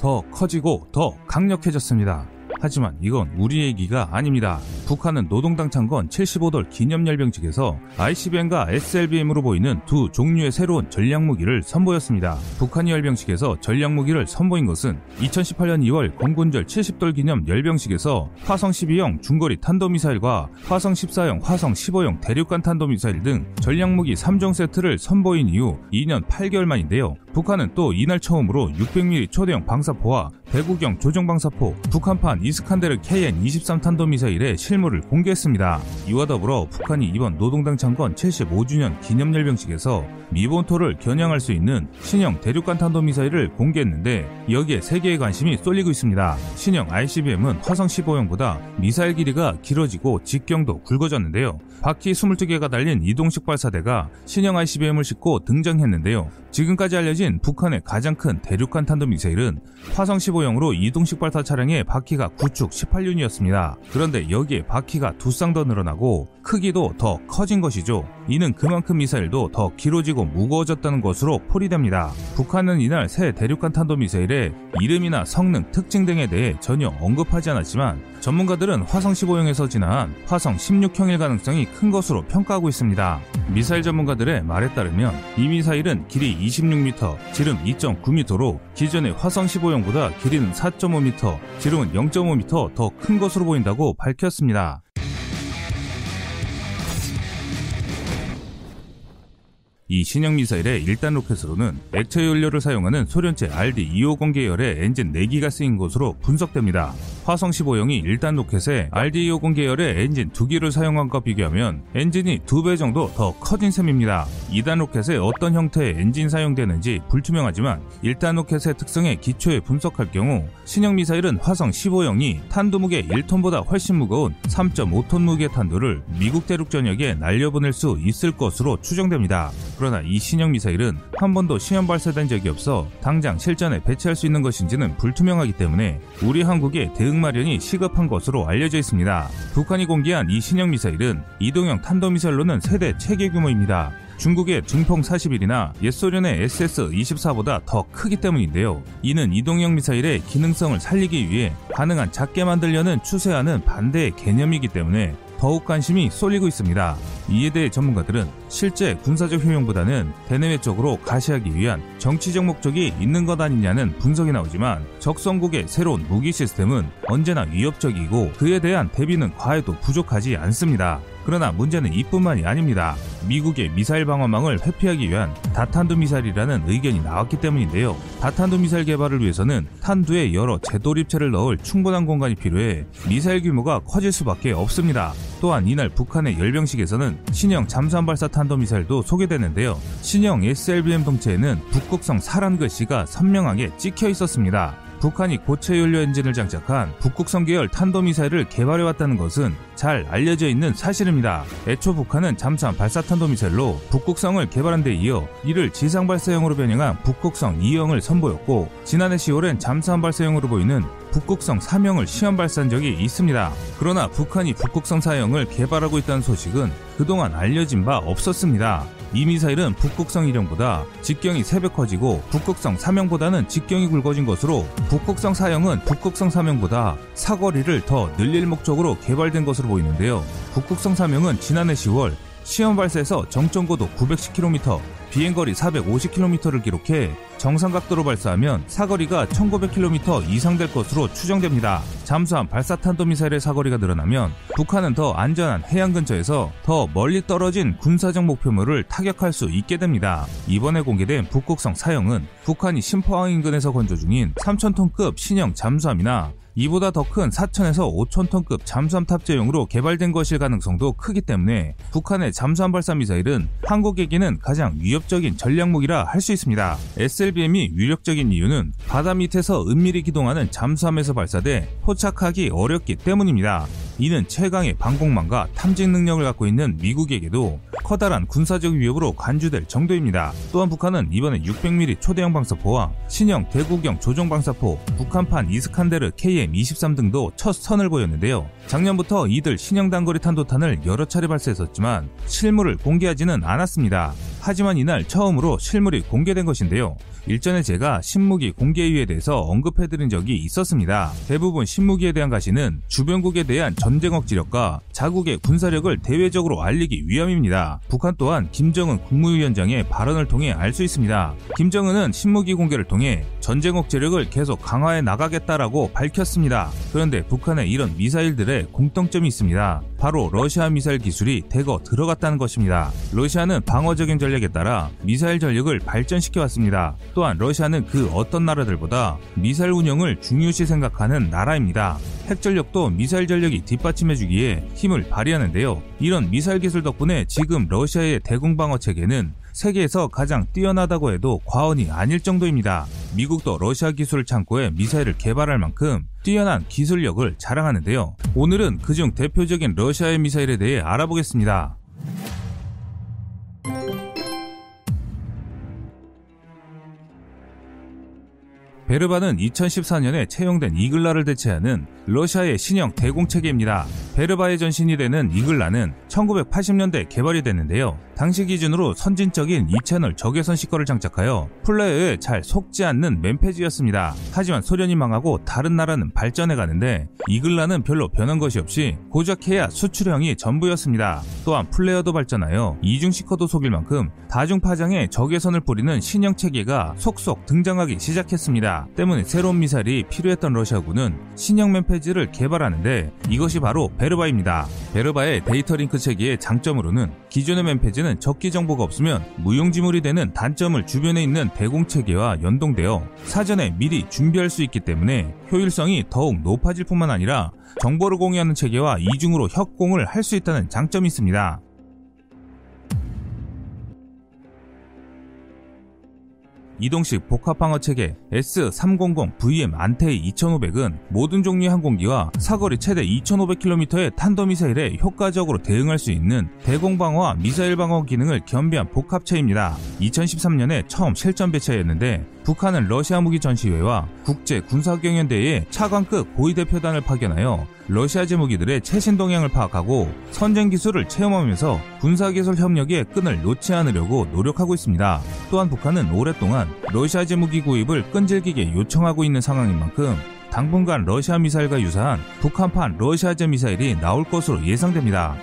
더 커지고 더 강력해졌습니다. 하지만 이건 우리 얘기가 아닙니다. 북한은 노동당 창건 75돌 기념열병식에서 ICBM과 SLBM으로 보이는 두 종류의 새로운 전략무기를 선보였습니다. 북한이 열병식에서 전략무기를 선보인 것은 2018년 2월 공군절 70돌 기념 열병식에서 화성 12형 중거리 탄도미사일과 화성 14형, 화성 15형 대륙간 탄도미사일 등 전략무기 3종 세트를 선보인 이후 2년 8개월 만인데요. 북한은 또 이날 처음으로 600mm 초대형 방사포와 대구경 조정방사포, 북한판 이스칸데르 KN-23 탄도미사일의 실물을 공개했습니다. 이와 더불어 북한이 이번 노동당 창건 75주년 기념열병식에서 미본토를 겨냥할 수 있는 신형 대륙간 탄도미사일을 공개했는데 여기에 세계의 관심이 쏠리고 있습니다. 신형 ICBM은 화성 15형보다 미사일 길이가 길어지고 직경도 굵어졌는데요. 바퀴 22개가 달린 이동식 발사대가 신형 ICBM을 싣고 등장했는데요. 지금까지 알려진 북한의 가장 큰 대륙간 탄도미사일은 화성 15형으로 이동식 발사 차량의 바퀴가 구축 18륜이었습니다. 그런데 여기에 바퀴가 두 쌍 더 늘어나고 크기도 더 커진 것이죠. 이는 그만큼 미사일도 더 길어지고 무거워졌다는 것으로 풀이됩니다. 북한은 이날 새 대륙간 탄도미사일의 이름이나 성능, 특징 등에 대해 전혀 언급하지 않았지만 전문가들은 화성 15형에서 진화한 화성 16형일 가능성이 큰 것으로 평가하고 있습니다. 미사일 전문가들의 말에 따르면 이 미사일은 길이 26m, 지름 2.9m로 기존의 화성 15형보다 길이는 4.5m, 지름은 0.5m 더 큰 것으로 보인다고 밝혔습니다. 이 신형 미사일의 1단 로켓으로는 액체 연료를 사용하는 소련제 RD-250 계열의 엔진 4기가 쓰인 것으로 분석됩니다. 화성 15형이 1단 로켓에 RD-250 계열의 엔진 2기를 사용한 것과 비교하면 엔진이 2배 정도 더 커진 셈입니다. 2단 로켓에 어떤 형태의 엔진 사용되는지 불투명하지만 1단 로켓의 특성에 기초해 분석할 경우 신형 미사일은 화성 15형의 탄두 무게 1톤보다 훨씬 무거운 3.5톤 무게의 탄두를 미국 대륙 전역에 날려보낼 수 있을 것으로 추정됩니다. 그러나 이 신형 미사일은 한 번도 시험 발사된 적이 없어 당장 실전에 배치할 수 있는 것인지는 불투명하기 때문에 우리 한국의 대응 마련이 시급한 것으로 알려져 있습니다. 북한이 공개한 이 신형 미사일은 이동형 탄도미사일로는 세대 체계 규모입니다. 중국의 중펑 41이나 옛소련의 SS-24보다 더 크기 때문인데요. 이는 이동형 미사일의 기능성을 살리기 위해 가능한 작게 만들려는 추세와는 반대의 개념이기 때문에 더욱 관심이 쏠리고 있습니다. 이에 대해 전문가들은 실제 군사적 효용보다는 대내외적으로 가시하기 위한 정치적 목적이 있는 것 아니냐는 분석이 나오지만 적성국의 새로운 무기 시스템은 언제나 위협적이고 그에 대한 대비는 과해도 부족하지 않습니다. 그러나 문제는 이뿐만이 아닙니다. 미국의 미사일 방어망을 회피하기 위한 다탄두 미사일이라는 의견이 나왔기 때문인데요. 다탄두 미사일 개발을 위해서는 탄두에 여러 재도립체를 넣을 충분한 공간이 필요해 미사일 규모가 커질 수밖에 없습니다. 또한 이날 북한의 열병식에서는 신형 잠수함 발사 탄도 미사일도 소개됐는데요. 신형 SLBM 동체에는 북극성 사란 글씨가 선명하게 찍혀 있었습니다. 북한이 고체 연료 엔진을 장착한 북극성 계열 탄도미사일을 개발해왔다는 것은 잘 알려져 있는 사실입니다. 애초 북한은 잠수함 발사 탄도미사일로 북극성을 개발한 데 이어 이를 지상 발사형으로 변형한 북극성 2형을 선보였고 지난해 10월엔 잠수함 발사형으로 보이는 북극성 3형을 시험 발사한 적이 있습니다. 그러나 북한이 북극성 4형을 개발하고 있다는 소식은 그동안 알려진 바 없었습니다. 이 미사일은 북극성 1형보다 직경이 3배 커지고 북극성 3형보다는 직경이 굵어진 것으로 북극성 4형은 북극성 3형보다 사거리를 더 늘릴 목적으로 개발된 것으로 보이는데요. 북극성 3형은 지난해 10월 시험 발사에서 정점 고도 910km, 비행거리 450km를 기록해 정상 각도로 발사하면 사거리가 1900km 이상 될 것으로 추정됩니다. 잠수함 발사 탄도미사일의 사거리가 늘어나면 북한은 더 안전한 해양 근처에서 더 멀리 떨어진 군사적 목표물을 타격할 수 있게 됩니다. 이번에 공개된 북극성 사형은 북한이 심포항 인근에서 건조 중인 3000톤급 신형 잠수함이나 이보다 더 큰 4천에서 5천톤급 잠수함 탑재용으로 개발된 것일 가능성도 크기 때문에 북한의 잠수함 발사 미사일은 한국에게는 가장 위협적인 전략무기라 할 수 있습니다. SLBM이 위력적인 이유는 바다 밑에서 은밀히 기동하는 잠수함에서 발사돼 포착하기 어렵기 때문입니다. 이는 최강의 방공망과 탐지 능력을 갖고 있는 미국에게도 커다란 군사적 위협으로 간주될 정도입니다. 또한 북한은 이번에 600mm 초대형 방사포와 신형 대구경 조종 방사포, 북한판 이스칸데르 KM-23 등도 첫 선을 보였는데요. 작년부터 이들 신형 단거리 탄도탄을 여러 차례 발사했었지만 실물을 공개하지는 않았습니다. 하지만 이날 처음으로 실물이 공개된 것인데요. 일전에 제가 신무기 공개 이유에 대해서 언급해드린 적이 있었습니다. 대부분 신무기에 대한 가시는 주변국에 대한 전쟁 억지력과 자국의 군사력을 대외적으로 알리기 위함입니다. 북한 또한 김정은 국무위원장의 발언을 통해 알 수 있습니다. 김정은은 신무기 공개를 통해 전쟁 억지력을 계속 강화해 나가겠다라고 밝혔습니다. 그런데 북한의 이런 미사일들의 공통점이 있습니다. 바로 러시아 미사일 기술이 대거 들어갔다는 것입니다. 러시아는 방어적인 전략에 따라 미사일 전력을 발전시켜 왔습니다. 또한 러시아는 그 어떤 나라들보다 미사일 운영을 중요시 생각하는 나라입니다. 핵 전력도 미사일 전력이 뒷받침해주기에 힘을 발휘하는데요. 이런 미사일 기술 덕분에 지금 러시아의 대공 방어 체계는 세계에서 가장 뛰어나다고 해도 과언이 아닐 정도입니다. 미국도 러시아 기술 창고에 미사일을 개발할 만큼 뛰어난 기술력을 자랑하는데요. 오늘은 그중 대표적인 러시아의 미사일에 대해 알아보겠습니다. 베르바는 2014년에 채용된 이글라를 대체하는 러시아의 신형 대공체계입니다. 베르바의 전신이 되는 이글라는 1980년대 개발이 됐는데요. 당시 기준으로 선진적인 2채널 적외선 시커를 장착하여 플레이어에 잘 속지 않는 맨페지였습니다. 하지만 소련이 망하고 다른 나라는 발전해 가는데 이글라는 별로 변한 것이 없이 고작 해야 수출형이 전부였습니다. 또한 플레이어도 발전하여 이중 시커도 속일 만큼 다중 파장에 적외선을 뿌리는 신형 체계가 속속 등장하기 시작했습니다. 때문에 새로운 미사일이 필요했던 러시아군은 신형 MANPADS를 개발하는데 이것이 바로 베르바입니다. 베르바의 데이터 링크 체계의 장점으로는 기존의 MANPADS는 적기 정보가 없으면 무용지물이 되는 단점을 주변에 있는 대공 체계와 연동되어 사전에 미리 준비할 수 있기 때문에 효율성이 더욱 높아질 뿐만 아니라 정보를 공유하는 체계와 이중으로 협공을 할 수 있다는 장점이 있습니다. 이동식 복합방어 체계 S300VM 안테이 2500은 모든 종류의 항공기와 사거리 최대 2500km의 탄도미사일에 효과적으로 대응할 수 있는 대공방어와 미사일 방어 기능을 겸비한 복합체입니다. 2013년에 처음 실전 배치하였는데 북한은 러시아 무기 전시회와 국제 군사경연대회에 차관급 고위 대표단을 파견하여 러시아 제 무기들의 최신 동향을 파악하고 선쟁 기술을 체험하면서 군사기술 협력의 끈을 놓지 않으려고 노력하고 있습니다. 또한 북한은 오랫동안 러시아 제 무기 구입을 끈질기게 요청하고 있는 상황인 만큼 당분간 러시아 미사일과 유사한 북한판 러시아제 미사일이 나올 것으로 예상됩니다.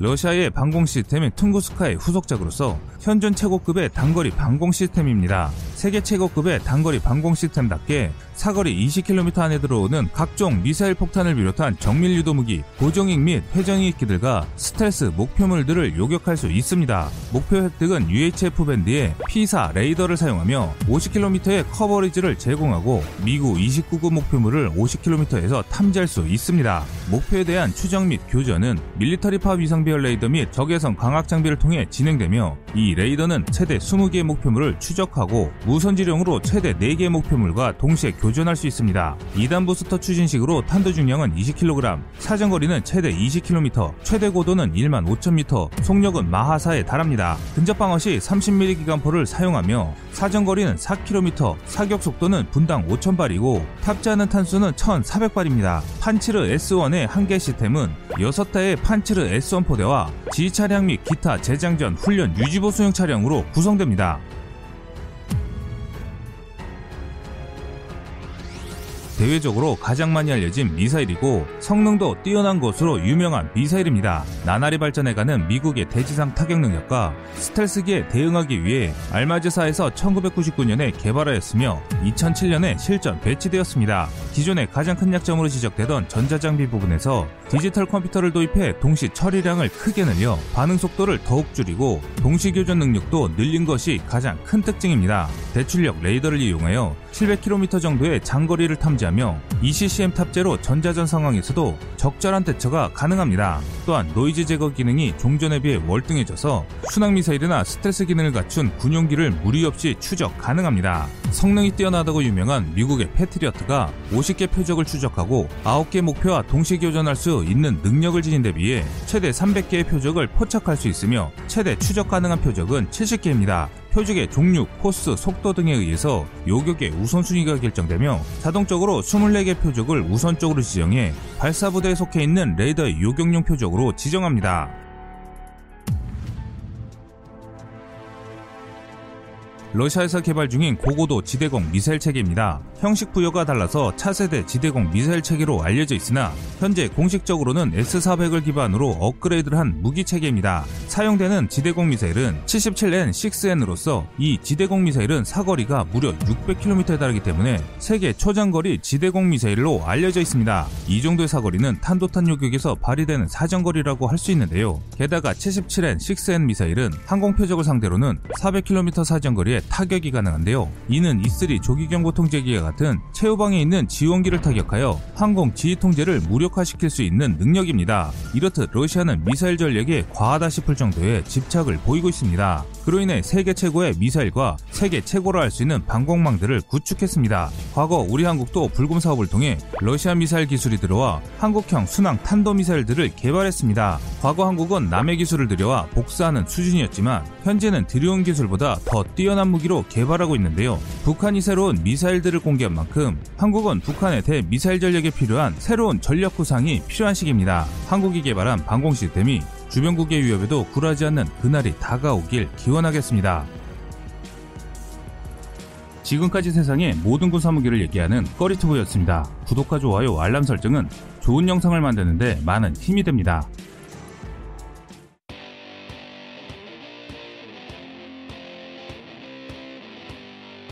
러시아의 방공 시스템인 퉁구스카의 후속작으로서 현존 최고급의 단거리 방공 시스템입니다. 세계 최고급의 단거리 방공 시스템답게 사거리 20km 안에 들어오는 각종 미사일 폭탄을 비롯한 정밀 유도 무기, 고정익 및 회전익 기들과 스텔스 목표물들을 요격할 수 있습니다. 목표 획득은 UHF 밴드의 P4 레이더를 사용하며 50km의 coverage를 제공하고 미그 29급 목표물을 50km에서 탐지할 수 있습니다. 목표에 대한 추적 및 교전은 밀리터리 파 위상 배열 레이더 및 적외선 광학 장비를 통해 진행되며 이 레이더는 최대 20개의 목표물을 추적하고 무선지령으로 최대 4개의 목표물과 동시에 교전 할 수 있습니다. 2단 부스터 추진식으로 탄도 중량은 20kg, 사정거리는 최대 20km, 최대 고도는 1만 5천m, 속력은 마하사에 달합니다. 근접 방어 시 30mm 기관포를 사용하며 사정거리는 4km, 사격 속도는 분당 5,000발이고 탑재하는 탄수는 1,400발입니다. 판치르 S1의 한계 시스템은 6대의 판치르 S1 포대와 지휘 차량 및 기타 재장전, 훈련, 유지보 수용 차량으로 구성됩니다. 대외적으로 가장 많이 알려진 미사일이고 성능도 뛰어난 것으로 유명한 미사일입니다. 나날이 발전해가는 미국의 대지상 타격 능력과 스텔스기에 대응하기 위해 알마즈사에서 1999년에 개발하였으며 2007년에 실전 배치되었습니다. 기존의 가장 큰 약점으로 지적되던 전자장비 부분에서 디지털 컴퓨터를 도입해 동시 처리량을 크게 늘려 반응 속도를 더욱 줄이고 동시 교전 능력도 늘린 것이 가장 큰 특징입니다. 대출력 레이더를 이용하여 700km 정도의 장거리를 탐지하 며 ECCM 탑재로 전자전 상황에서도 적절한 대처가 가능합니다. 또한 노이즈 제거 기능이 종전에 비해 월등해져서 순항 미사일이나 스텔스 기능을 갖춘 군용기를 무리 없이 추적 가능합니다. 성능이 뛰어나다고 유명한 미국의 패트리어트가 50개 표적을 추적하고 9개 목표와 동시 교전할 수 있는 능력을 지닌 데 비해 최대 300개의 표적을 포착할 수 있으며 최대 추적 가능한 표적은 70개입니다. 표적의 종류, 코스, 속도 등에 의해서 요격의 우선순위가 결정되며 자동적으로 24개 표적을 우선적으로 지정해 발사부대에 속해 있는 레이더의 요격용 표적으로 지정합니다. 러시아에서 개발 중인 고고도 지대공 미사일 체계입니다. 형식 부여가 달라서 차세대 지대공 미사일 체계로 알려져 있으나 현재 공식적으로는 S400을 기반으로 업그레이드를 한 무기 체계입니다. 사용되는 지대공 미사일은 77N6N으로서 이 지대공 미사일은 사거리가 무려 600km에 달하기 때문에 세계 초장거리 지대공 미사일로 알려져 있습니다. 이 정도의 사거리는 탄도탄 요격에서 발휘되는 사정거리라고 할 수 있는데요. 게다가 77N6N 미사일은 항공 표적을 상대로는 400km 사정거리에 타격이 가능한데요. 이는 E3 조기경보 통제기와 같은 최후방에 있는 지원기를 타격하여 항공 지휘 통제를 무력화시킬 수 있는 능력입니다. 이렇듯 러시아는 미사일 전략에 과하다 싶을 정도의 집착을 보이고 있습니다. 그로 인해 세계 최고의 미사일과 세계 최고로 할수 있는 방공망들을 구축했습니다. 과거 우리 한국도 불금 사업을 통해 러시아 미사일 기술이 들어와 한국형 순항 탄도 미사일들을 개발했습니다. 과거 한국은 남의 기술을 들여와 복사하는 수준이었지만 현재는 들여온 기술보다 더 뛰어난 무기로 개발하고 있는데요. 북한이 새로운 미사일들을 공개한 만큼 한국은 북한의 대미사일 전략에 필요한 새로운 전력 구상이 필요한 시기입니다. 한국이 개발한 방공 시스템이 주변국의 위협에도 굴하지 않는 그날이 다가오길 기원하겠습니다. 지금까지 세상의 모든 군사무기를 얘기하는 꺼리투브였습니다. 구독과 좋아요, 알람 설정은 좋은 영상을 만드는데 많은 힘이 됩니다.